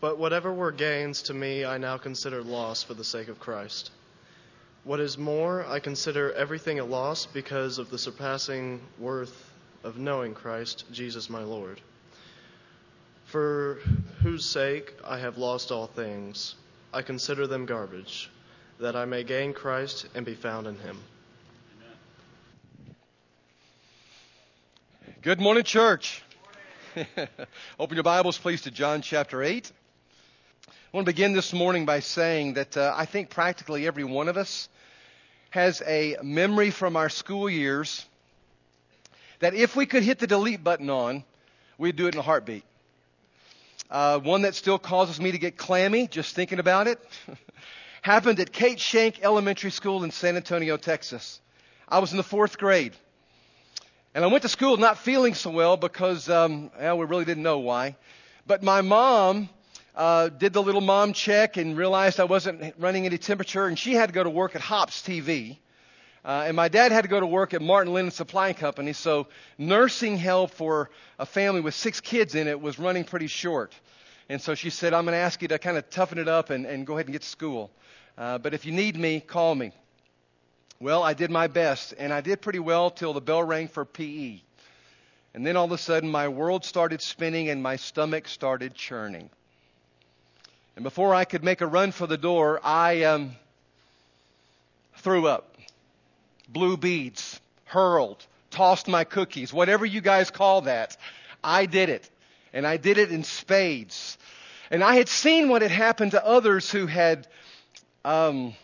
But whatever were gains to me, I now consider loss for the sake of Christ. What is more, I consider everything a loss because of the surpassing worth of knowing Christ, Jesus my Lord, for whose sake I have lost all things. I consider them garbage, that I may gain Christ and be found in him. Good morning, church. Open your Bibles, please, to John chapter 8. I want to begin this morning by saying that uh, I think practically every one of us has a memory from our school years that if we could hit the delete button on, we'd do it in a heartbeat. Uh, one that still causes me to get clammy just thinking about it happened at Kate Schenck Elementary School in San Antonio, Texas. I was in the fourth grade. And I went to school not feeling so well because, um, well, we really didn't know why. But my mom uh, did the little mom check and realized I wasn't running any temperature, and she had to go to work at Hops TV. Uh, and my dad had to go to work at Martin Linen Supply Company, so nursing help for a family with six kids in it was running pretty short. And so she said, I'm going to ask you to kind of toughen it up and, and go ahead and get to school. Uh, but if you need me, call me. Well, I did my best, and I did pretty well till the bell rang for PE. And then all of a sudden, my world started spinning and my stomach started churning. And before I could make a run for the door, I um, threw up. Blue beads, hurled, tossed my cookies, whatever you guys call that. I did it. And I did it in spades. And I had seen what had happened to others who had. Um,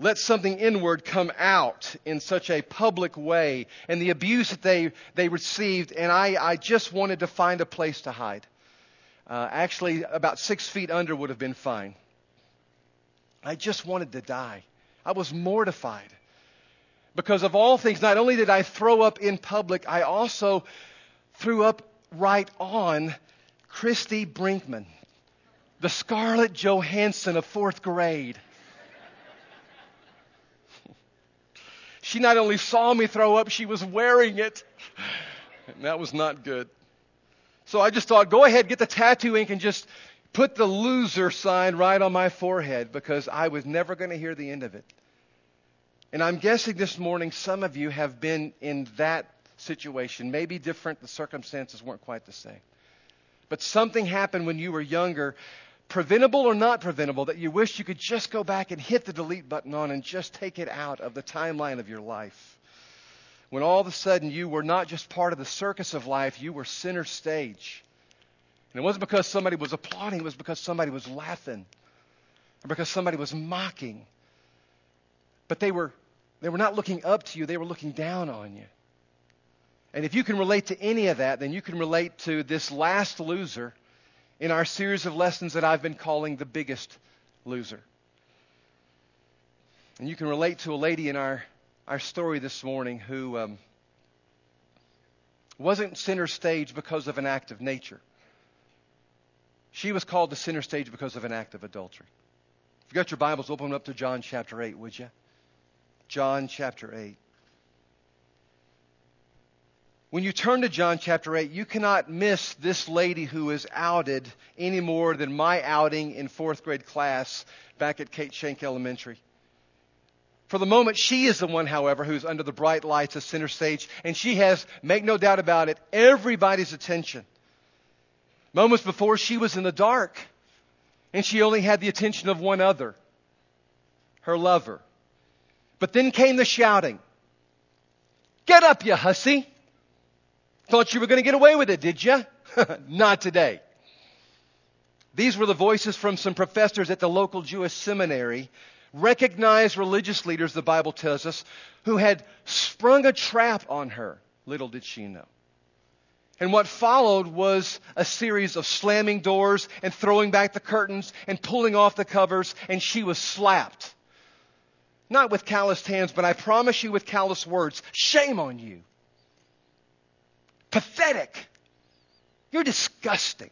let something inward come out in such a public way and the abuse that they, they received. And I, I just wanted to find a place to hide. Uh, actually, about six feet under would have been fine. I just wanted to die. I was mortified. Because of all things, not only did I throw up in public, I also threw up right on Christy Brinkman, the Scarlett Johansson of fourth grade. She not only saw me throw up, she was wearing it. And that was not good. So I just thought, go ahead, get the tattoo ink and just put the loser sign right on my forehead because I was never going to hear the end of it. And I'm guessing this morning some of you have been in that situation. Maybe different, the circumstances weren't quite the same. But something happened when you were younger preventable or not preventable, that you wish you could just go back and hit the delete button on and just take it out of the timeline of your life. When all of a sudden you were not just part of the circus of life, you were center stage. And it wasn't because somebody was applauding, it was because somebody was laughing, or because somebody was mocking. But they were, they were not looking up to you, they were looking down on you. And if you can relate to any of that, then you can relate to this last loser in our series of lessons that I've been calling The Biggest Loser. And you can relate to a lady in our, our story this morning who um, wasn't center stage because of an act of nature. She was called to center stage because of an act of adultery. If you got your Bibles, open up to John chapter 8, would you? John chapter 8. When you turn to John chapter 8, you cannot miss this lady who is outed any more than my outing in fourth grade class back at Kate Schenck Elementary. For the moment, she is the one, however, who's under the bright lights of center stage, and she has, make no doubt about it, everybody's attention. Moments before, she was in the dark, and she only had the attention of one other, her lover. But then came the shouting. Get up, you hussy! Thought you were going to get away with it, did you? Not today. These were the voices from some professors at the local Jewish seminary, recognized religious leaders, the Bible tells us, who had sprung a trap on her. Little did she know. And what followed was a series of slamming doors and throwing back the curtains and pulling off the covers, and she was slapped. Not with calloused hands, but I promise you with callous words. Shame on you. Pathetic. You're disgusting.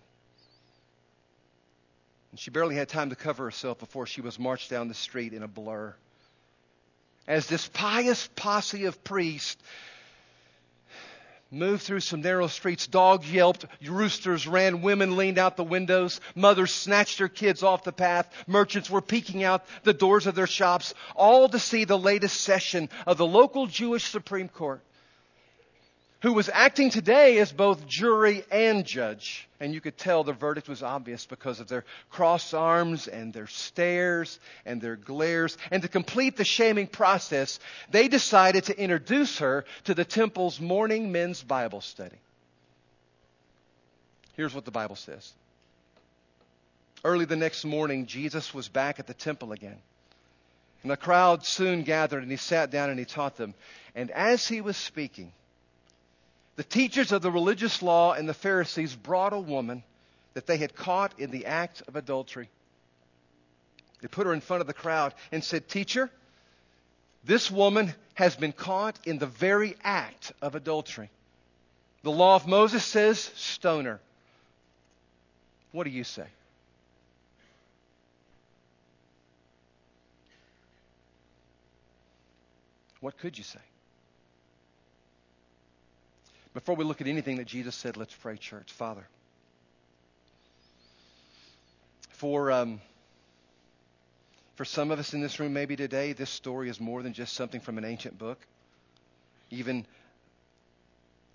And she barely had time to cover herself before she was marched down the street in a blur. As this pious posse of priests moved through some narrow streets. Dogs yelped, roosters ran, women leaned out the windows, mothers snatched their kids off the path, merchants were peeking out the doors of their shops, all to see the latest session of the local Jewish Supreme Court who was acting today as both jury and judge. And you could tell the verdict was obvious because of their crossed arms and their stares and their glares. And to complete the shaming process, they decided to introduce her to the temple's morning men's Bible study. Here's what the Bible says. Early the next morning, Jesus was back at the temple again. And the crowd soon gathered, and he sat down and he taught them. And as he was speaking, the teachers of the religious law and the Pharisees brought a woman that they had caught in the act of adultery. They put her in front of the crowd and said, Teacher, this woman has been caught in the very act of adultery. The law of Moses says, stone her. What do you say? What could you say? Before we look at anything that Jesus said, let's pray, church. Father, for, um, for some of us in this room, maybe today, this story is more than just something from an ancient book, even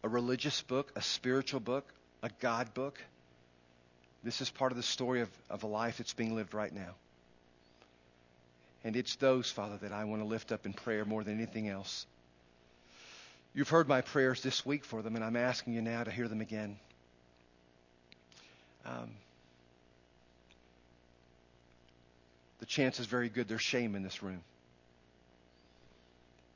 a religious book, a spiritual book, a God book. This is part of the story of, of a life that's being lived right now. And it's those, Father, that I want to lift up in prayer more than anything else. You've heard my prayers this week for them, and I'm asking you now to hear them again. Um, the chance is very good there's shame in this room.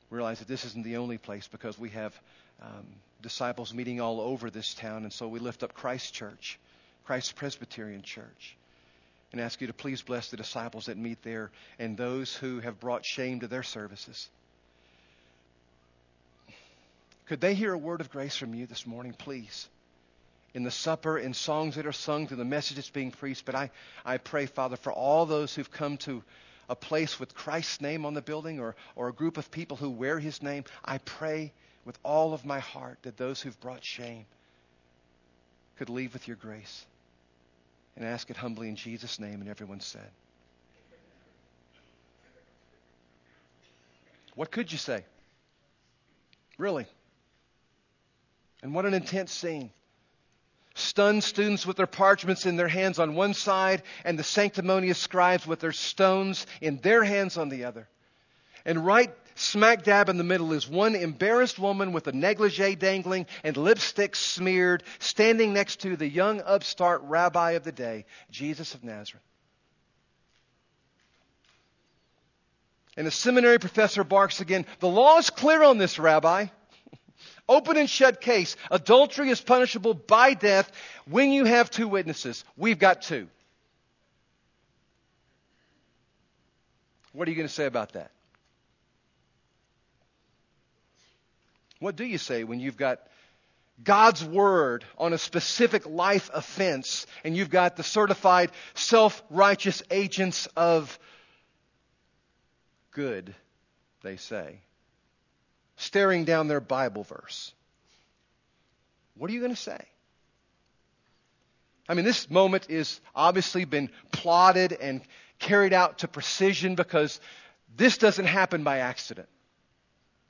Realize that this isn't the only place because we have um, disciples meeting all over this town, and so we lift up Christ Church, Christ Presbyterian Church, and ask you to please bless the disciples that meet there and those who have brought shame to their services. Could they hear a word of grace from you this morning, please? In the supper, in songs that are sung, through the message that's being preached. But I, I pray, Father, for all those who've come to a place with Christ's name on the building or, or a group of people who wear his name, I pray with all of my heart that those who've brought shame could leave with your grace. And ask it humbly in Jesus' name, and everyone said. What could you say? Really? And what an intense scene. Stunned students with their parchments in their hands on one side, and the sanctimonious scribes with their stones in their hands on the other. And right smack dab in the middle is one embarrassed woman with a negligee dangling and lipstick smeared, standing next to the young upstart rabbi of the day, Jesus of Nazareth. And the seminary professor barks again, The law is clear on this, Rabbi. Open and shut case. Adultery is punishable by death when you have two witnesses. We've got two. What are you going to say about that? What do you say when you've got God's word on a specific life offense and you've got the certified self righteous agents of good, they say? Staring down their Bible verse. What are you going to say? I mean, this moment is obviously been plotted and carried out to precision because this doesn't happen by accident.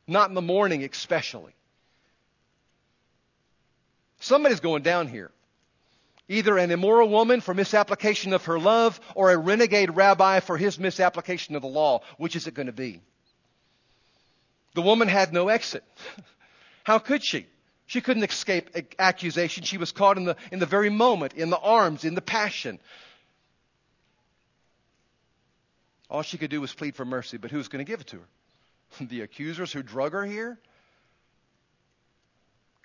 Not in the morning, especially. Somebody's going down here. Either an immoral woman for misapplication of her love or a renegade rabbi for his misapplication of the law. Which is it going to be? The woman had no exit. How could she? She couldn't escape accusation. She was caught in the, in the very moment, in the arms, in the passion. All she could do was plead for mercy, but who's going to give it to her? the accusers who drug her here?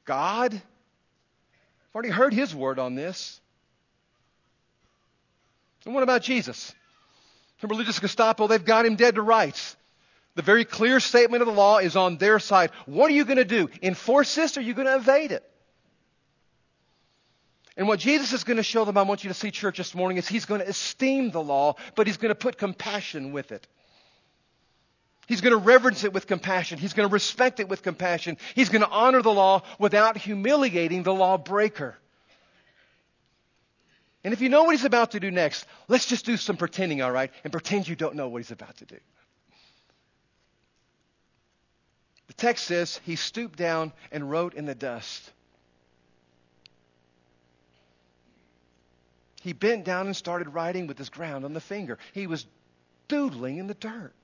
God? I've already heard his word on this. And what about Jesus? The religious Gestapo, they've got him dead to rights. The very clear statement of the law is on their side. What are you going to do? Enforce this or are you going to evade it? And what Jesus is going to show them, I want you to see, church, this morning, is he's going to esteem the law, but he's going to put compassion with it. He's going to reverence it with compassion. He's going to respect it with compassion. He's going to honor the law without humiliating the lawbreaker. And if you know what he's about to do next, let's just do some pretending, all right? And pretend you don't know what he's about to do. The text says he stooped down and wrote in the dust. He bent down and started writing with his ground on the finger. He was doodling in the dirt.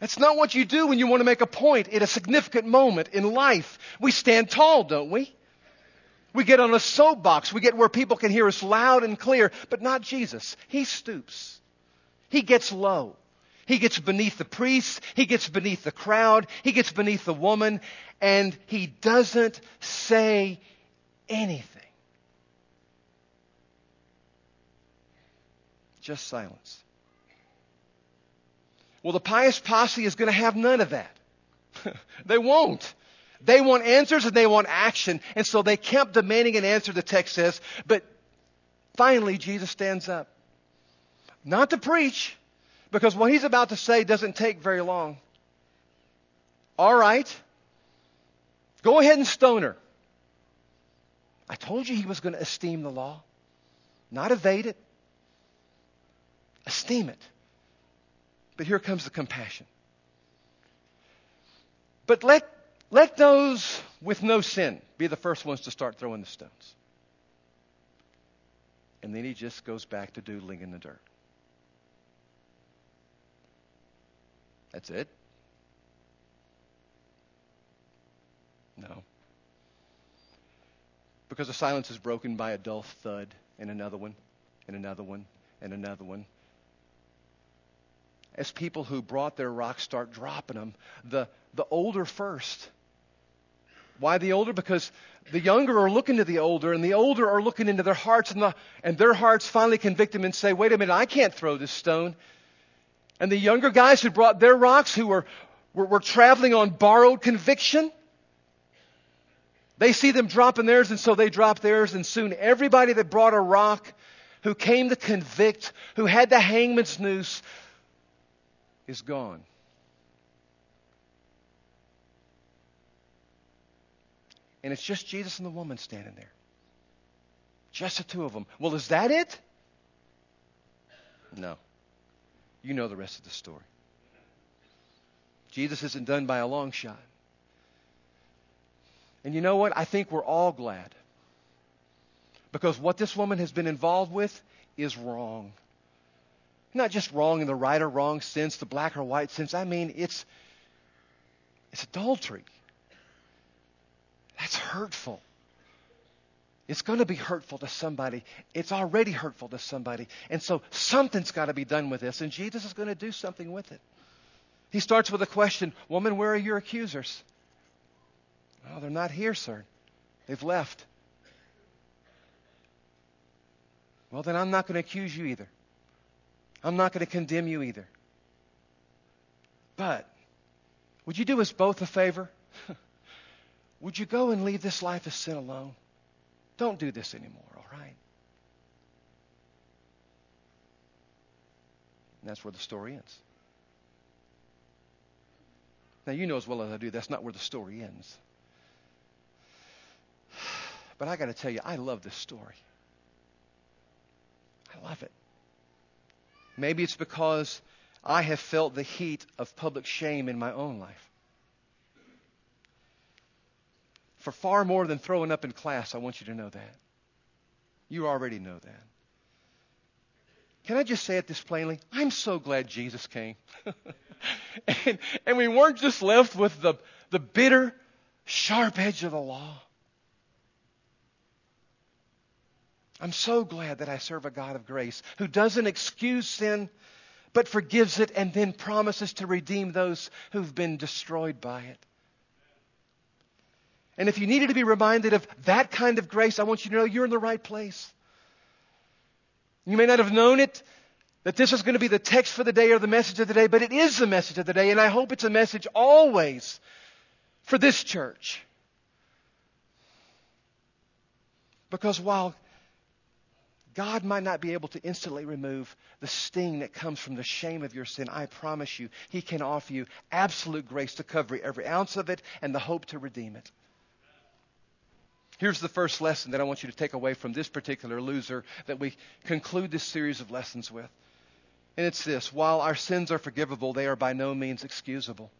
That's not what you do when you want to make a point at a significant moment in life. We stand tall, don't we? We get on a soapbox. We get where people can hear us loud and clear, but not Jesus. He stoops. He gets low. He gets beneath the priests. He gets beneath the crowd. He gets beneath the woman, and he doesn't say anything. Just silence. Well, the pious posse is going to have none of that. they won't. They want answers and they want action. And so they kept demanding an answer, the text says. But finally, Jesus stands up. Not to preach, because what he's about to say doesn't take very long. All right. Go ahead and stone her. I told you he was going to esteem the law, not evade it, esteem it. But here comes the compassion. But let, let those with no sin be the first ones to start throwing the stones. And then he just goes back to doodling in the dirt. That's it? No. Because the silence is broken by a dull thud and another one and another one and another one as people who brought their rocks start dropping them, the, the older first. Why the older? Because the younger are looking to the older, and the older are looking into their hearts, and, the, and their hearts finally convict them and say, wait a minute, I can't throw this stone. And the younger guys who brought their rocks, who were, were, were traveling on borrowed conviction, they see them dropping theirs, and so they drop theirs, and soon everybody that brought a rock, who came to convict, who had the hangman's noose, is gone. And it's just Jesus and the woman standing there. Just the two of them. Well, is that it? No. You know the rest of the story. Jesus isn't done by a long shot. And you know what? I think we're all glad. Because what this woman has been involved with is wrong. Not just wrong in the right or wrong sense, the black or white sense. I mean, it's, it's adultery. That's hurtful. It's going to be hurtful to somebody. It's already hurtful to somebody. And so something's got to be done with this, and Jesus is going to do something with it. He starts with a question Woman, where are your accusers? Well, they're not here, sir. They've left. Well, then I'm not going to accuse you either. I'm not going to condemn you either. But would you do us both a favor? would you go and leave this life of sin alone? Don't do this anymore, all right? And that's where the story ends. Now, you know as well as I do, that's not where the story ends. But I got to tell you, I love this story. I love it. Maybe it's because I have felt the heat of public shame in my own life. For far more than throwing up in class, I want you to know that. You already know that. Can I just say it this plainly? I'm so glad Jesus came. and, and we weren't just left with the, the bitter, sharp edge of the law. I'm so glad that I serve a God of grace who doesn't excuse sin, but forgives it and then promises to redeem those who've been destroyed by it. And if you needed to be reminded of that kind of grace, I want you to know you're in the right place. You may not have known it, that this is going to be the text for the day or the message of the day, but it is the message of the day, and I hope it's a message always for this church. Because while God might not be able to instantly remove the sting that comes from the shame of your sin. I promise you, He can offer you absolute grace to cover every ounce of it and the hope to redeem it. Here's the first lesson that I want you to take away from this particular loser that we conclude this series of lessons with. And it's this while our sins are forgivable, they are by no means excusable.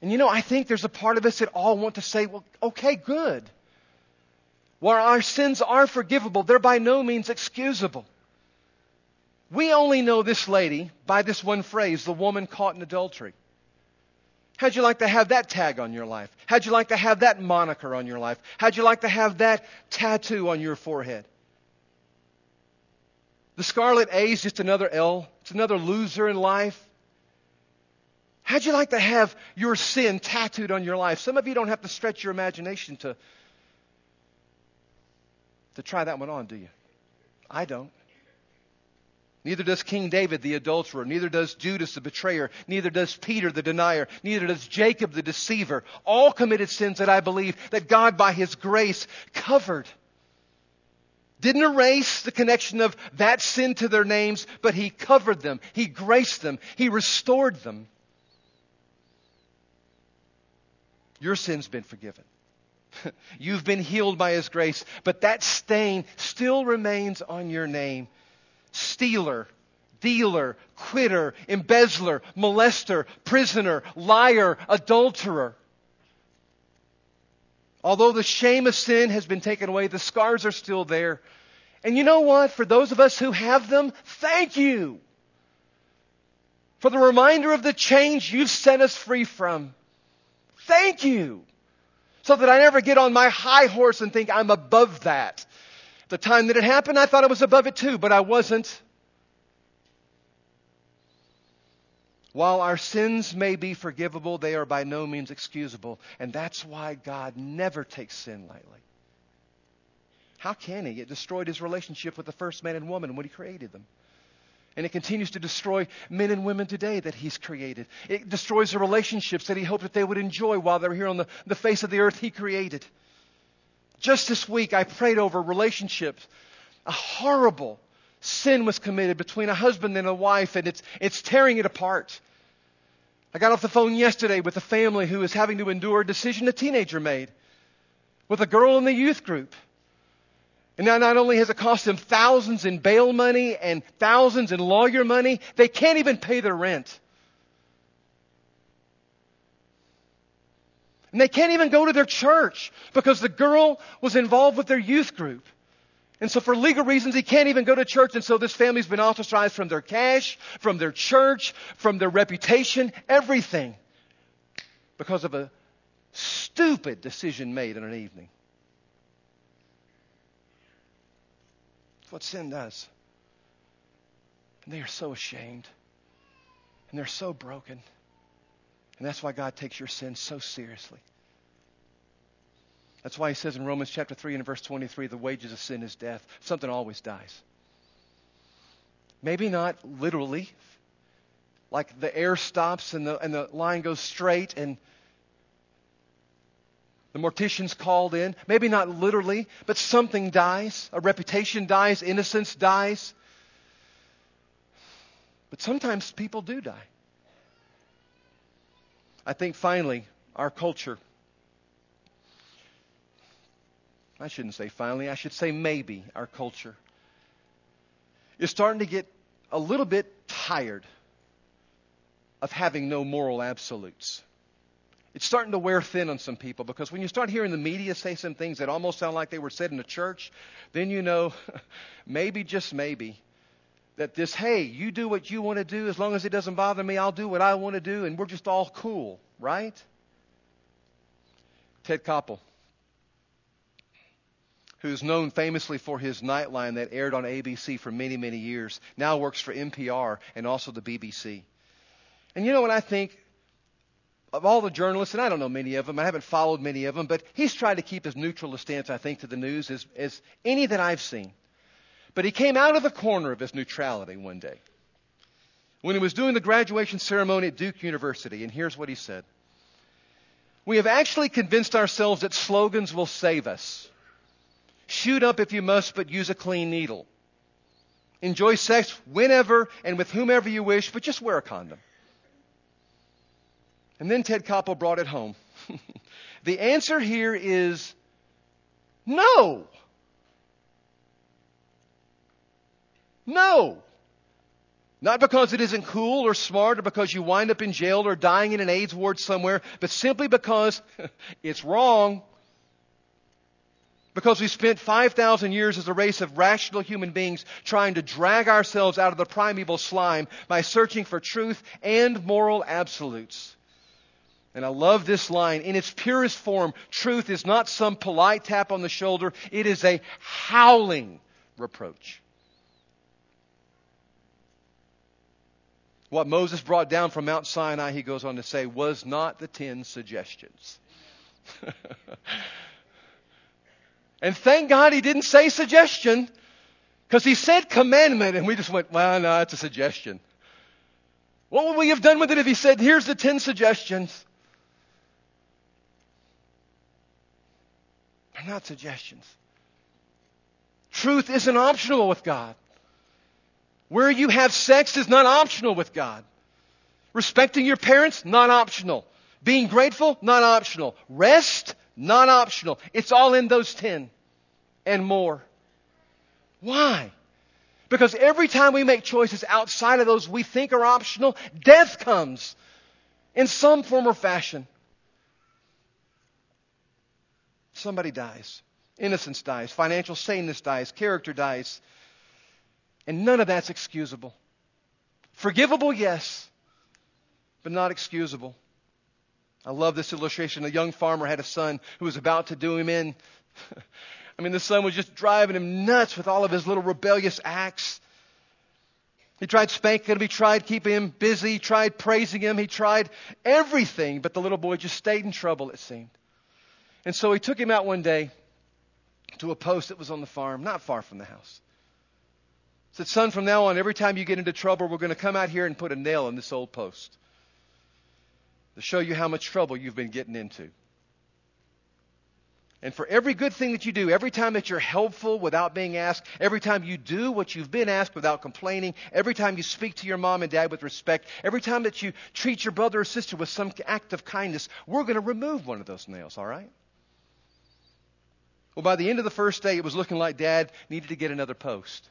And you know, I think there's a part of us that all want to say, well, okay, good. While our sins are forgivable, they're by no means excusable. We only know this lady by this one phrase, the woman caught in adultery. How'd you like to have that tag on your life? How'd you like to have that moniker on your life? How'd you like to have that tattoo on your forehead? The scarlet A is just another L. It's another loser in life. How'd you like to have your sin tattooed on your life? Some of you don't have to stretch your imagination to, to try that one on, do you? I don't. Neither does King David, the adulterer. Neither does Judas, the betrayer. Neither does Peter, the denier. Neither does Jacob, the deceiver. All committed sins that I believe that God, by His grace, covered. Didn't erase the connection of that sin to their names, but He covered them. He graced them. He restored them. Your sin's been forgiven. You've been healed by His grace, but that stain still remains on your name. Stealer, dealer, quitter, embezzler, molester, prisoner, liar, adulterer. Although the shame of sin has been taken away, the scars are still there. And you know what? For those of us who have them, thank you for the reminder of the change you've set us free from. Thank you. So that I never get on my high horse and think I'm above that. The time that it happened, I thought I was above it too, but I wasn't. While our sins may be forgivable, they are by no means excusable. And that's why God never takes sin lightly. How can He? It destroyed His relationship with the first man and woman when He created them. And it continues to destroy men and women today that He's created. It destroys the relationships that He hoped that they would enjoy while they were here on the, the face of the earth He created. Just this week, I prayed over relationships. A horrible sin was committed between a husband and a wife, and it's, it's tearing it apart. I got off the phone yesterday with a family who is having to endure a decision a teenager made with a girl in the youth group. And now not only has it cost them thousands in bail money and thousands in lawyer money, they can't even pay their rent. And they can't even go to their church because the girl was involved with their youth group. And so for legal reasons, he can't even go to church. And so this family's been ostracized from their cash, from their church, from their reputation, everything. Because of a stupid decision made in an evening. what sin does. And they are so ashamed. And they're so broken. And that's why God takes your sin so seriously. That's why he says in Romans chapter 3 and verse 23 the wages of sin is death. Something always dies. Maybe not literally, like the air stops and the, and the line goes straight and the mortician's called in. Maybe not literally, but something dies. A reputation dies. Innocence dies. But sometimes people do die. I think finally, our culture, I shouldn't say finally, I should say maybe our culture, is starting to get a little bit tired of having no moral absolutes. It's starting to wear thin on some people because when you start hearing the media say some things that almost sound like they were said in a church, then you know, maybe, just maybe, that this, hey, you do what you want to do. As long as it doesn't bother me, I'll do what I want to do, and we're just all cool, right? Ted Koppel, who's known famously for his Nightline that aired on ABC for many, many years, now works for NPR and also the BBC. And you know what I think? of all the journalists, and I don't know many of them, I haven't followed many of them, but he's tried to keep as neutral a stance, I think, to the news as, as any that I've seen. But he came out of the corner of his neutrality one day when he was doing the graduation ceremony at Duke University, and here's what he said We have actually convinced ourselves that slogans will save us. Shoot up if you must, but use a clean needle. Enjoy sex whenever and with whomever you wish, but just wear a condom. And then Ted Koppel brought it home. the answer here is no. No. Not because it isn't cool or smart or because you wind up in jail or dying in an AIDS ward somewhere, but simply because it's wrong. Because we spent 5,000 years as a race of rational human beings trying to drag ourselves out of the primeval slime by searching for truth and moral absolutes. And I love this line. In its purest form, truth is not some polite tap on the shoulder, it is a howling reproach. What Moses brought down from Mount Sinai, he goes on to say, was not the ten suggestions. and thank God he didn't say suggestion, because he said commandment, and we just went, well, no, it's a suggestion. What would we have done with it if he said, here's the ten suggestions? They're not suggestions. Truth isn't optional with God. Where you have sex is not optional with God. Respecting your parents, not optional. Being grateful, not optional. Rest, not optional. It's all in those ten and more. Why? Because every time we make choices outside of those we think are optional, death comes in some form or fashion. Somebody dies. Innocence dies. Financial saneness dies. Character dies. And none of that's excusable. Forgivable, yes, but not excusable. I love this illustration. A young farmer had a son who was about to do him in. I mean, the son was just driving him nuts with all of his little rebellious acts. He tried spanking him, he tried keeping him busy, he tried praising him, he tried everything, but the little boy just stayed in trouble, it seemed. And so he took him out one day to a post that was on the farm, not far from the house said, Son, from now on, every time you get into trouble, we're going to come out here and put a nail in this old post to show you how much trouble you've been getting into. And for every good thing that you do, every time that you're helpful without being asked, every time you do what you've been asked without complaining, every time you speak to your mom and dad with respect, every time that you treat your brother or sister with some act of kindness, we're going to remove one of those nails, all right? Well, by the end of the first day, it was looking like dad needed to get another post.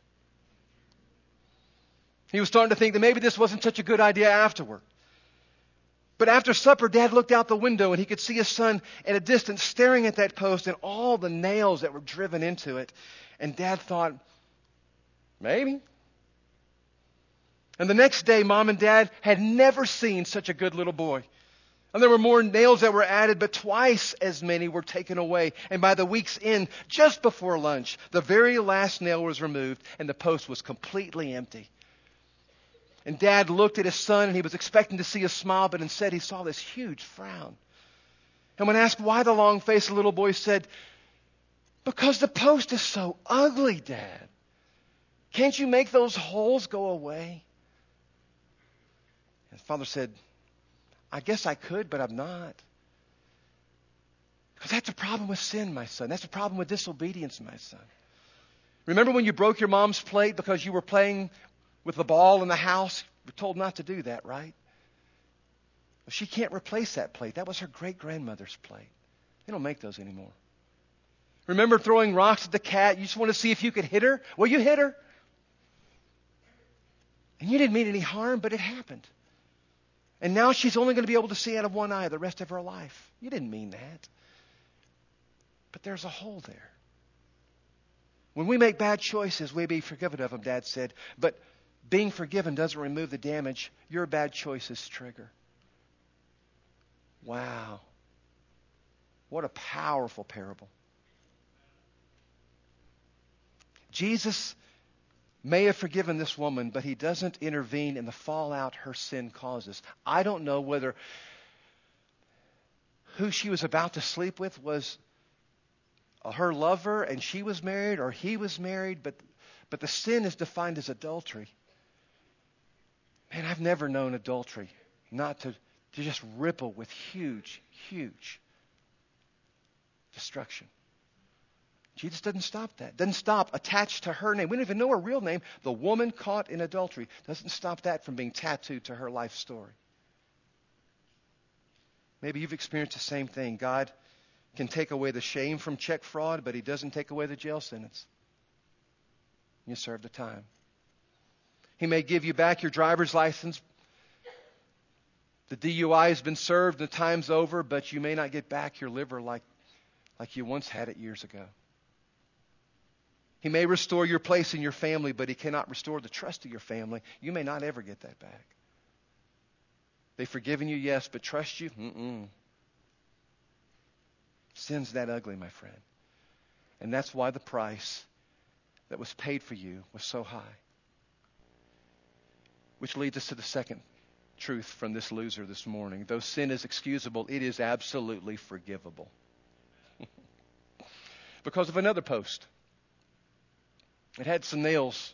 He was starting to think that maybe this wasn't such a good idea afterward. But after supper, Dad looked out the window and he could see his son at a distance staring at that post and all the nails that were driven into it. And Dad thought, maybe. And the next day, Mom and Dad had never seen such a good little boy. And there were more nails that were added, but twice as many were taken away. And by the week's end, just before lunch, the very last nail was removed and the post was completely empty. And dad looked at his son and he was expecting to see a smile, but instead he saw this huge frown. And when asked why the long face, the little boy said, Because the post is so ugly, Dad. Can't you make those holes go away? And father said, I guess I could, but I'm not. Because that's a problem with sin, my son. That's a problem with disobedience, my son. Remember when you broke your mom's plate because you were playing with the ball in the house. We're told not to do that, right? Well, she can't replace that plate. That was her great grandmother's plate. They don't make those anymore. Remember throwing rocks at the cat? You just want to see if you could hit her? Well, you hit her. And you didn't mean any harm, but it happened. And now she's only going to be able to see out of one eye the rest of her life. You didn't mean that. But there's a hole there. When we make bad choices, we be forgiven of them, Dad said. But being forgiven doesn't remove the damage your bad choices trigger. Wow. What a powerful parable. Jesus may have forgiven this woman, but he doesn't intervene in the fallout her sin causes. I don't know whether who she was about to sleep with was her lover and she was married or he was married, but, but the sin is defined as adultery. Man, I've never known adultery not to, to just ripple with huge, huge destruction. Jesus doesn't stop that. Doesn't stop attached to her name. We don't even know her real name. The woman caught in adultery doesn't stop that from being tattooed to her life story. Maybe you've experienced the same thing. God can take away the shame from check fraud, but He doesn't take away the jail sentence. You serve the time. He may give you back your driver's license. The DUI has been served, the time's over, but you may not get back your liver like, like you once had it years ago. He may restore your place in your family, but he cannot restore the trust of your family. You may not ever get that back. They've forgiven you, yes, but trust you? Mm-mm. Sin's that ugly, my friend. And that's why the price that was paid for you was so high. Which leads us to the second truth from this loser this morning. Though sin is excusable, it is absolutely forgivable. because of another post. It had some nails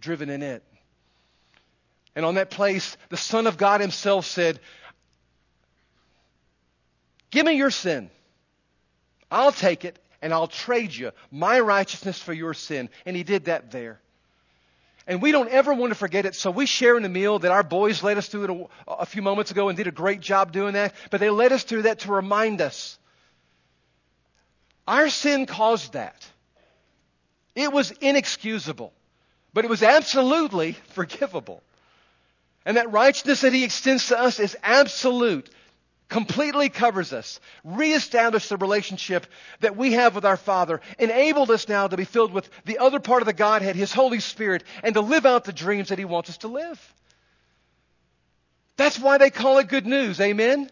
driven in it. And on that place, the Son of God Himself said, Give me your sin. I'll take it and I'll trade you my righteousness for your sin. And He did that there. And we don't ever want to forget it, so we share in the meal that our boys led us through a, a few moments ago and did a great job doing that. But they led us through that to remind us. Our sin caused that. It was inexcusable, but it was absolutely forgivable. And that righteousness that He extends to us is absolute, completely covers us, reestablished the relationship that we have with our Father, enabled us now to be filled with the other part of the Godhead, His Holy Spirit, and to live out the dreams that He wants us to live. That's why they call it good news, amen?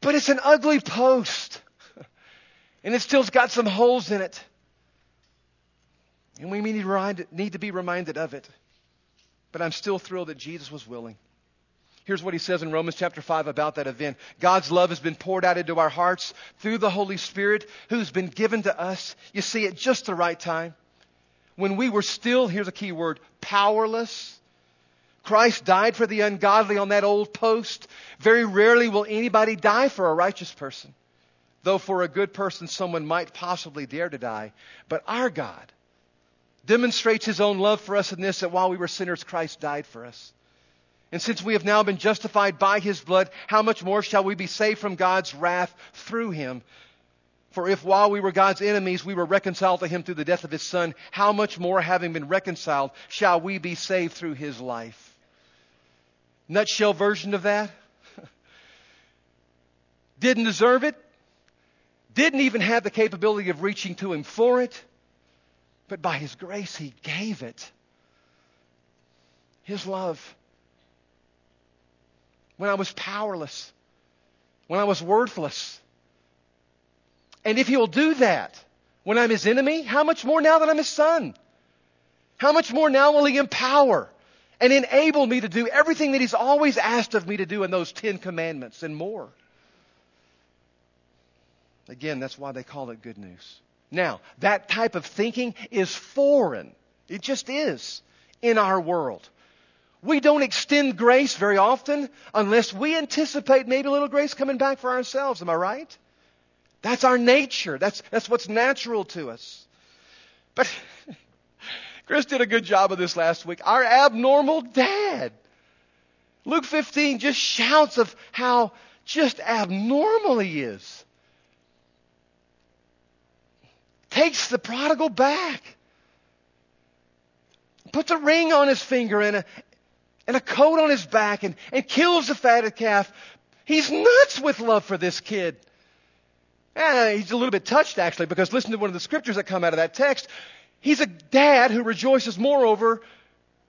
But it's an ugly post. And it still's got some holes in it. And we need to be reminded of it. But I'm still thrilled that Jesus was willing. Here's what he says in Romans chapter 5 about that event. God's love has been poured out into our hearts through the Holy Spirit who's been given to us. You see, at just the right time. When we were still, here's a key word, powerless. Christ died for the ungodly on that old post. Very rarely will anybody die for a righteous person. Though for a good person, someone might possibly dare to die. But our God, demonstrates his own love for us in this that while we were sinners, Christ died for us. And since we have now been justified by his blood, how much more shall we be saved from God's wrath through him? For if while we were God's enemies, we were reconciled to him through the death of his son, how much more, having been reconciled, shall we be saved through his life? Nutshell version of that? Didn't deserve it. Didn't even have the capability of reaching to him for it but by His grace, He gave it. His love. When I was powerless, when I was worthless. And if He will do that when I'm His enemy, how much more now that I'm His son? How much more now will He empower and enable me to do everything that He's always asked of me to do in those Ten Commandments and more? Again, that's why they call it good news. Now, that type of thinking is foreign. It just is in our world. We don't extend grace very often unless we anticipate maybe a little grace coming back for ourselves. Am I right? That's our nature. That's, that's what's natural to us. But Chris did a good job of this last week. Our abnormal dad. Luke 15 just shouts of how just abnormal he is. takes the prodigal back, puts a ring on his finger and a, and a coat on his back and, and kills the fatted calf. He's nuts with love for this kid. And he's a little bit touched actually because listen to one of the scriptures that come out of that text. He's a dad who rejoices more over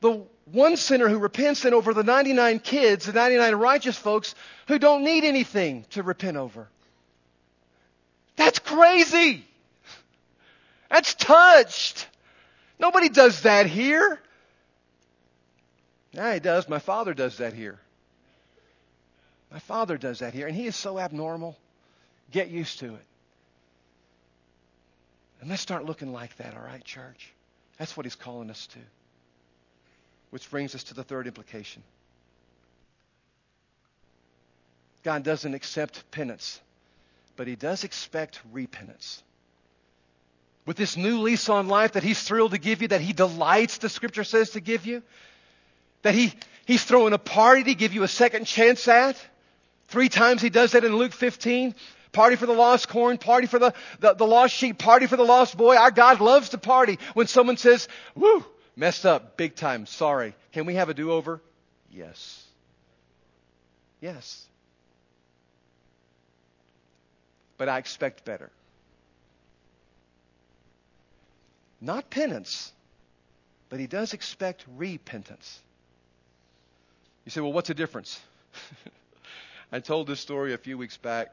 the one sinner who repents than over the 99 kids, the 99 righteous folks who don't need anything to repent over. That's crazy. That's touched. Nobody does that here. Yeah, he does. My father does that here. My father does that here, and he is so abnormal. Get used to it. And let's start looking like that, all right, church? That's what he's calling us to. Which brings us to the third implication God doesn't accept penance, but he does expect repentance. with this new lease on life that He's thrilled to give you, that He delights, the Scripture says, to give you, that he, He's throwing a party to give you a second chance at. Three times He does that in Luke 15. Party for the lost corn, party for the, the, the lost sheep, party for the lost boy. Our God loves to party. When someone says, woo, messed up, big time, sorry. Can we have a do over? Yes. Yes. But I expect better. Not penance, but he does expect repentance. You say, well, what's the difference? I told this story a few weeks back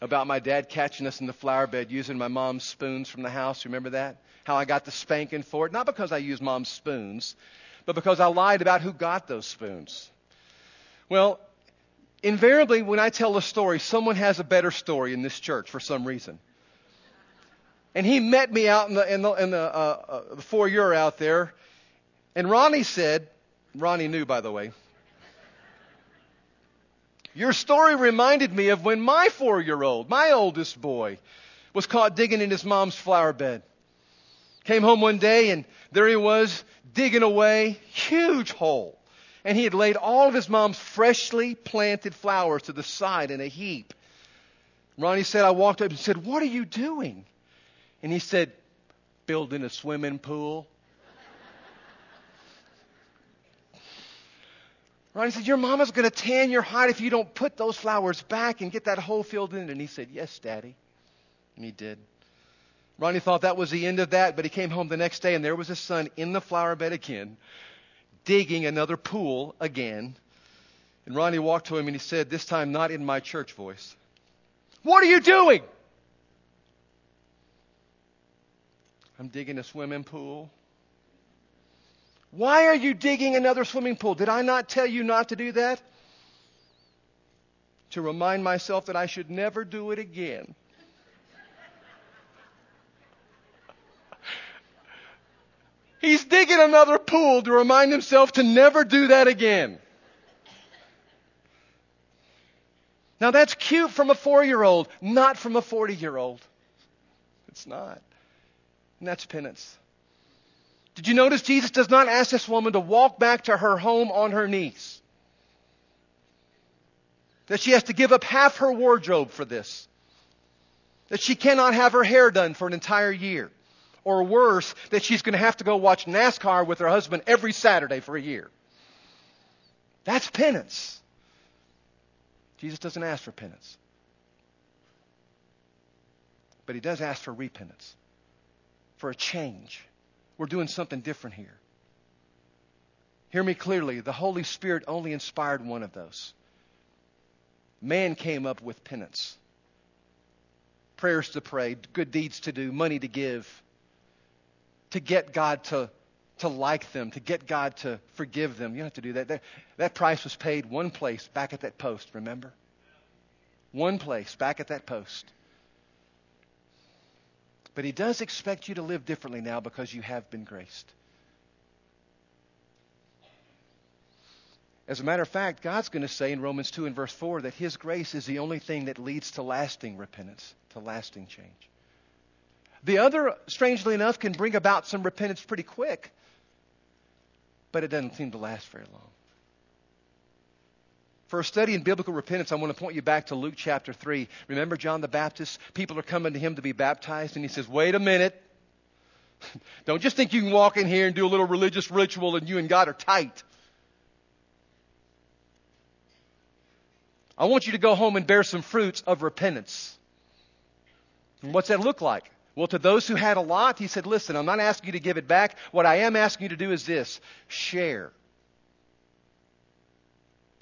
about my dad catching us in the flower bed using my mom's spoons from the house. Remember that? How I got the spanking for it? Not because I used mom's spoons, but because I lied about who got those spoons. Well, invariably, when I tell a story, someone has a better story in this church for some reason. And he met me out in the, in the, in the, uh, uh, the foyer out there. And Ronnie said, Ronnie knew, by the way, your story reminded me of when my four year old, my oldest boy, was caught digging in his mom's flower bed. Came home one day and there he was digging away, huge hole. And he had laid all of his mom's freshly planted flowers to the side in a heap. Ronnie said, I walked up and said, What are you doing? And he said, building a swimming pool. Ronnie said, Your mama's going to tan your hide if you don't put those flowers back and get that hole filled in. And he said, Yes, Daddy. And he did. Ronnie thought that was the end of that, but he came home the next day and there was his son in the flower bed again, digging another pool again. And Ronnie walked to him and he said, This time not in my church voice, What are you doing? I'm digging a swimming pool. Why are you digging another swimming pool? Did I not tell you not to do that? To remind myself that I should never do it again. He's digging another pool to remind himself to never do that again. Now that's cute from a four year old, not from a 40 year old. It's not. And that's penance. Did you notice Jesus does not ask this woman to walk back to her home on her knees? That she has to give up half her wardrobe for this. That she cannot have her hair done for an entire year. Or worse, that she's going to have to go watch NASCAR with her husband every Saturday for a year. That's penance. Jesus doesn't ask for penance. But he does ask for repentance for a change. We're doing something different here. Hear me clearly. The Holy Spirit only inspired one of those. Man came up with penance prayers to pray, good deeds to do, money to give, to get God to, to like them, to get God to forgive them. You don't have to do that. that. That price was paid one place back at that post, remember? One place back at that post. But He does expect you to live differently now because you have been graced. As a matter of fact, God's going to say in Romans 2 and verse 4 that His grace is the only thing that leads to lasting repentance, to lasting change. The other, strangely enough, can bring about some repentance pretty quick, but it doesn't seem to last very long. For a study in biblical repentance, I want to point you back to Luke chapter 3. Remember John the Baptist? People are coming to him to be baptized, and he says, Wait a minute. Don't just think you can walk in here and do a little religious ritual and you and God are tight. I want you to go home and bear some fruits of repentance. And what's that look like? Well, to those who had a lot, he said, Listen, I'm not asking you to give it back. What I am asking you to do is this share.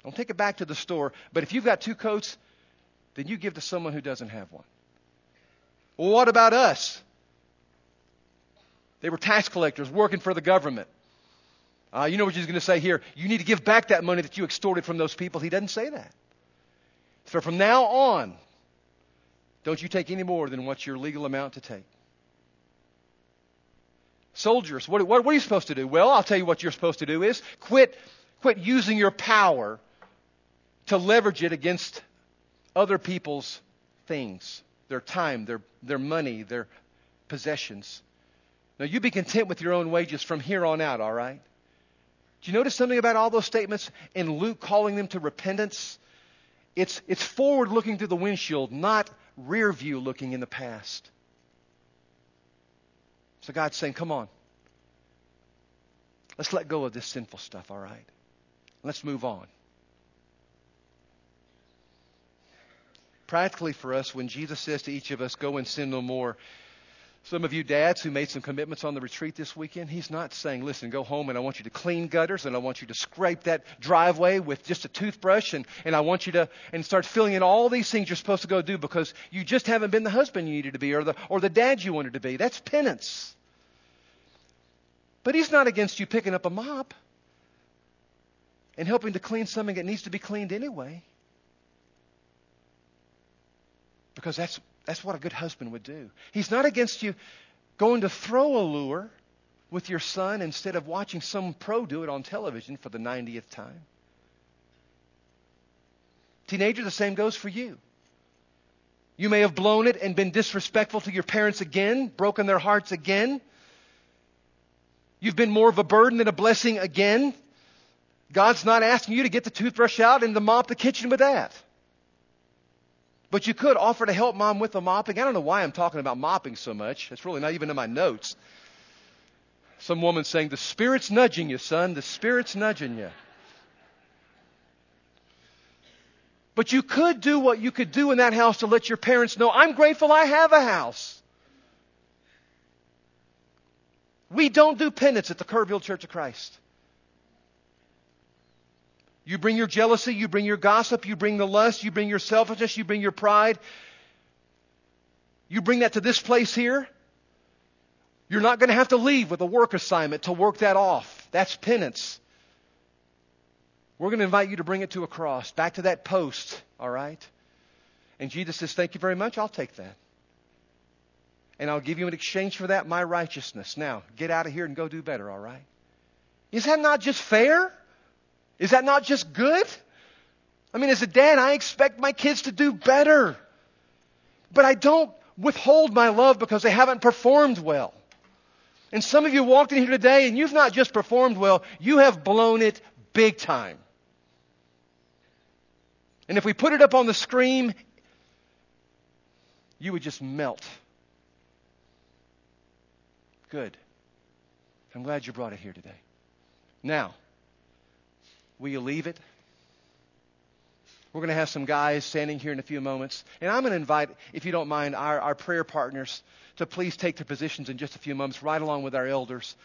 Don't take it back to the store. But if you've got two coats, then you give to someone who doesn't have one. Well, what about us? They were tax collectors working for the government. Uh, you know what he's going to say here? You need to give back that money that you extorted from those people. He doesn't say that. So from now on, don't you take any more than what's your legal amount to take. Soldiers, what, what, what are you supposed to do? Well, I'll tell you what you're supposed to do is quit, quit using your power to leverage it against other people's things their time, their, their money, their possessions. Now, you be content with your own wages from here on out, all right? Do you notice something about all those statements in Luke calling them to repentance? It's, it's forward looking through the windshield, not rear view looking in the past. So God's saying, come on. Let's let go of this sinful stuff, all right? Let's move on. Practically for us, when Jesus says to each of us, go and sin no more, some of you dads who made some commitments on the retreat this weekend, he's not saying, listen, go home and I want you to clean gutters and I want you to scrape that driveway with just a toothbrush and, and I want you to and start filling in all these things you're supposed to go do because you just haven't been the husband you needed to be or the, or the dad you wanted to be. That's penance. But he's not against you picking up a mop and helping to clean something that needs to be cleaned anyway. Because that's that's what a good husband would do. He's not against you going to throw a lure with your son instead of watching some pro do it on television for the 90th time. Teenager, the same goes for you. You may have blown it and been disrespectful to your parents again, broken their hearts again. You've been more of a burden than a blessing again. God's not asking you to get the toothbrush out and to mop the kitchen with that. But you could offer to help mom with the mopping. I don't know why I'm talking about mopping so much. It's really not even in my notes. Some woman saying, The Spirit's nudging you, son. The Spirit's nudging you. But you could do what you could do in that house to let your parents know, I'm grateful I have a house. We don't do penance at the Kerrville Church of Christ. You bring your jealousy, you bring your gossip, you bring the lust, you bring your selfishness, you bring your pride. You bring that to this place here. You're not going to have to leave with a work assignment to work that off. That's penance. We're going to invite you to bring it to a cross, back to that post, all right? And Jesus says, Thank you very much. I'll take that. And I'll give you in exchange for that my righteousness. Now, get out of here and go do better, all right? Is that not just fair? Is that not just good? I mean, as a dad, I expect my kids to do better. But I don't withhold my love because they haven't performed well. And some of you walked in here today and you've not just performed well, you have blown it big time. And if we put it up on the screen, you would just melt. Good. I'm glad you brought it here today. Now, Will you leave it? We're going to have some guys standing here in a few moments. And I'm going to invite, if you don't mind, our, our prayer partners to please take their positions in just a few moments, right along with our elders.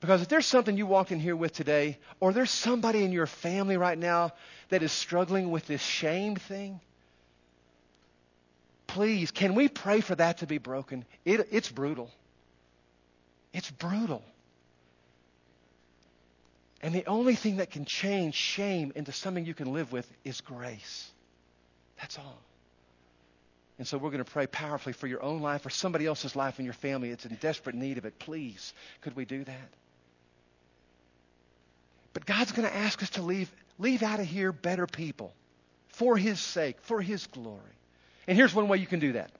Because if there's something you walked in here with today, or there's somebody in your family right now that is struggling with this shame thing, please, can we pray for that to be broken? It, it's brutal. It's brutal. And the only thing that can change shame into something you can live with is grace. That's all. And so we're going to pray powerfully for your own life or somebody else's life in your family that's in desperate need of it. Please, could we do that? But God's going to ask us to leave, leave out of here better people for His sake, for His glory. And here's one way you can do that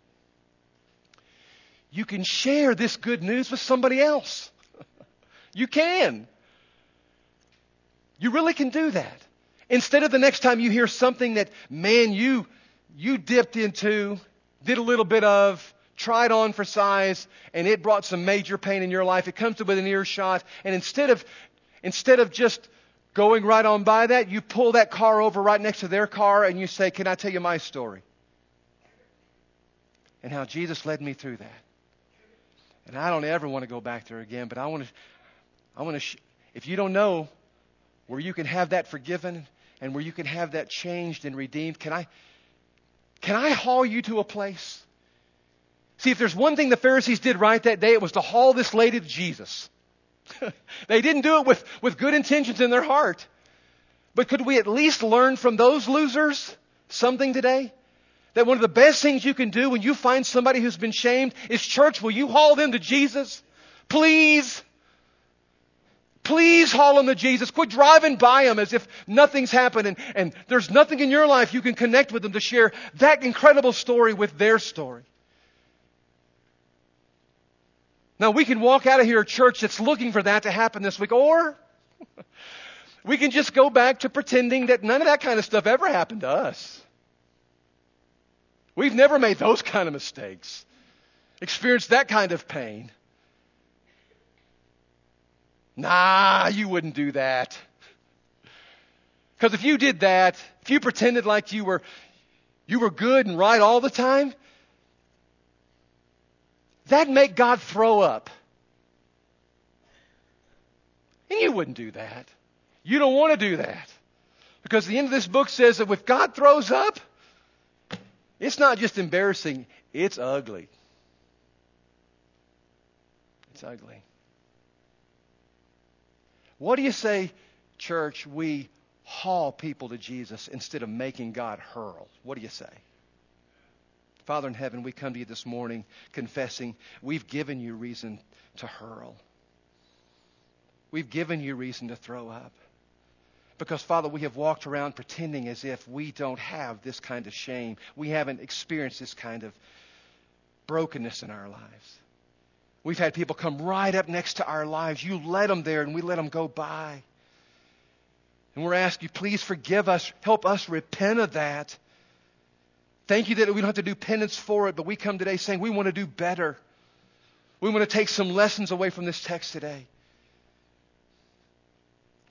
you can share this good news with somebody else. you can. You really can do that. Instead of the next time you hear something that, man, you, you dipped into, did a little bit of, tried on for size, and it brought some major pain in your life, it comes to within earshot, and instead of, instead of just going right on by that, you pull that car over right next to their car and you say, Can I tell you my story? And how Jesus led me through that. And I don't ever want to go back there again, but I want to, I want to, sh- if you don't know where you can have that forgiven and where you can have that changed and redeemed. Can I, can I haul you to a place? See, if there's one thing the Pharisees did right that day, it was to haul this lady to Jesus. they didn't do it with, with good intentions in their heart. But could we at least learn from those losers something today? That one of the best things you can do when you find somebody who's been shamed is, church, will you haul them to Jesus? Please. Please haul them to Jesus. Quit driving by them as if nothing's happened and, and there's nothing in your life you can connect with them to share that incredible story with their story. Now, we can walk out of here a church that's looking for that to happen this week, or we can just go back to pretending that none of that kind of stuff ever happened to us. We've never made those kind of mistakes, experienced that kind of pain. Nah, you wouldn't do that. Because if you did that, if you pretended like you were, you were good and right all the time, that'd make God throw up. And you wouldn't do that. You don't want to do that. Because the end of this book says that if God throws up, it's not just embarrassing, it's ugly. It's ugly. What do you say, church, we haul people to Jesus instead of making God hurl? What do you say? Father in heaven, we come to you this morning confessing we've given you reason to hurl. We've given you reason to throw up. Because, Father, we have walked around pretending as if we don't have this kind of shame. We haven't experienced this kind of brokenness in our lives. We've had people come right up next to our lives. You let them there, and we let them go by. And we're asking you, please forgive us. Help us repent of that. Thank you that we don't have to do penance for it, but we come today saying we want to do better. We want to take some lessons away from this text today.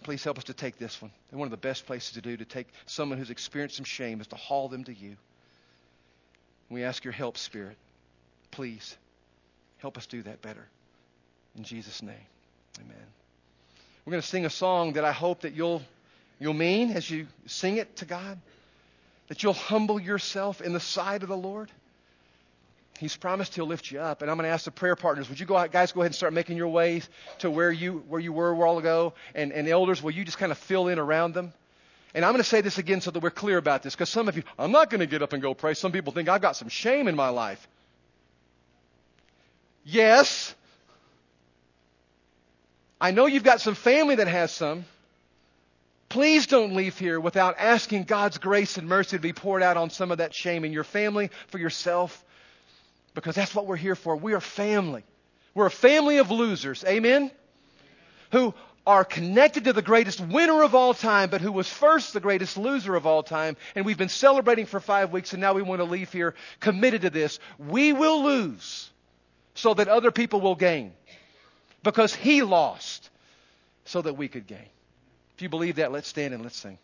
Please help us to take this one. And one of the best places to do to take someone who's experienced some shame is to haul them to you. We ask your help, Spirit. Please. Help us do that better. In Jesus' name, amen. We're going to sing a song that I hope that you'll, you'll mean as you sing it to God, that you'll humble yourself in the sight of the Lord. He's promised he'll lift you up. And I'm going to ask the prayer partners, would you go out, guys, go ahead and start making your way to where you, where you were a while ago? And, and elders, will you just kind of fill in around them? And I'm going to say this again so that we're clear about this, because some of you, I'm not going to get up and go pray. Some people think I've got some shame in my life. Yes. I know you've got some family that has some. Please don't leave here without asking God's grace and mercy to be poured out on some of that shame in your family, for yourself, because that's what we're here for. We are family. We're a family of losers. Amen? Who are connected to the greatest winner of all time, but who was first the greatest loser of all time. And we've been celebrating for five weeks, and now we want to leave here committed to this. We will lose so that other people will gain. Because he lost so that we could gain. If you believe that, let's stand and let's sing.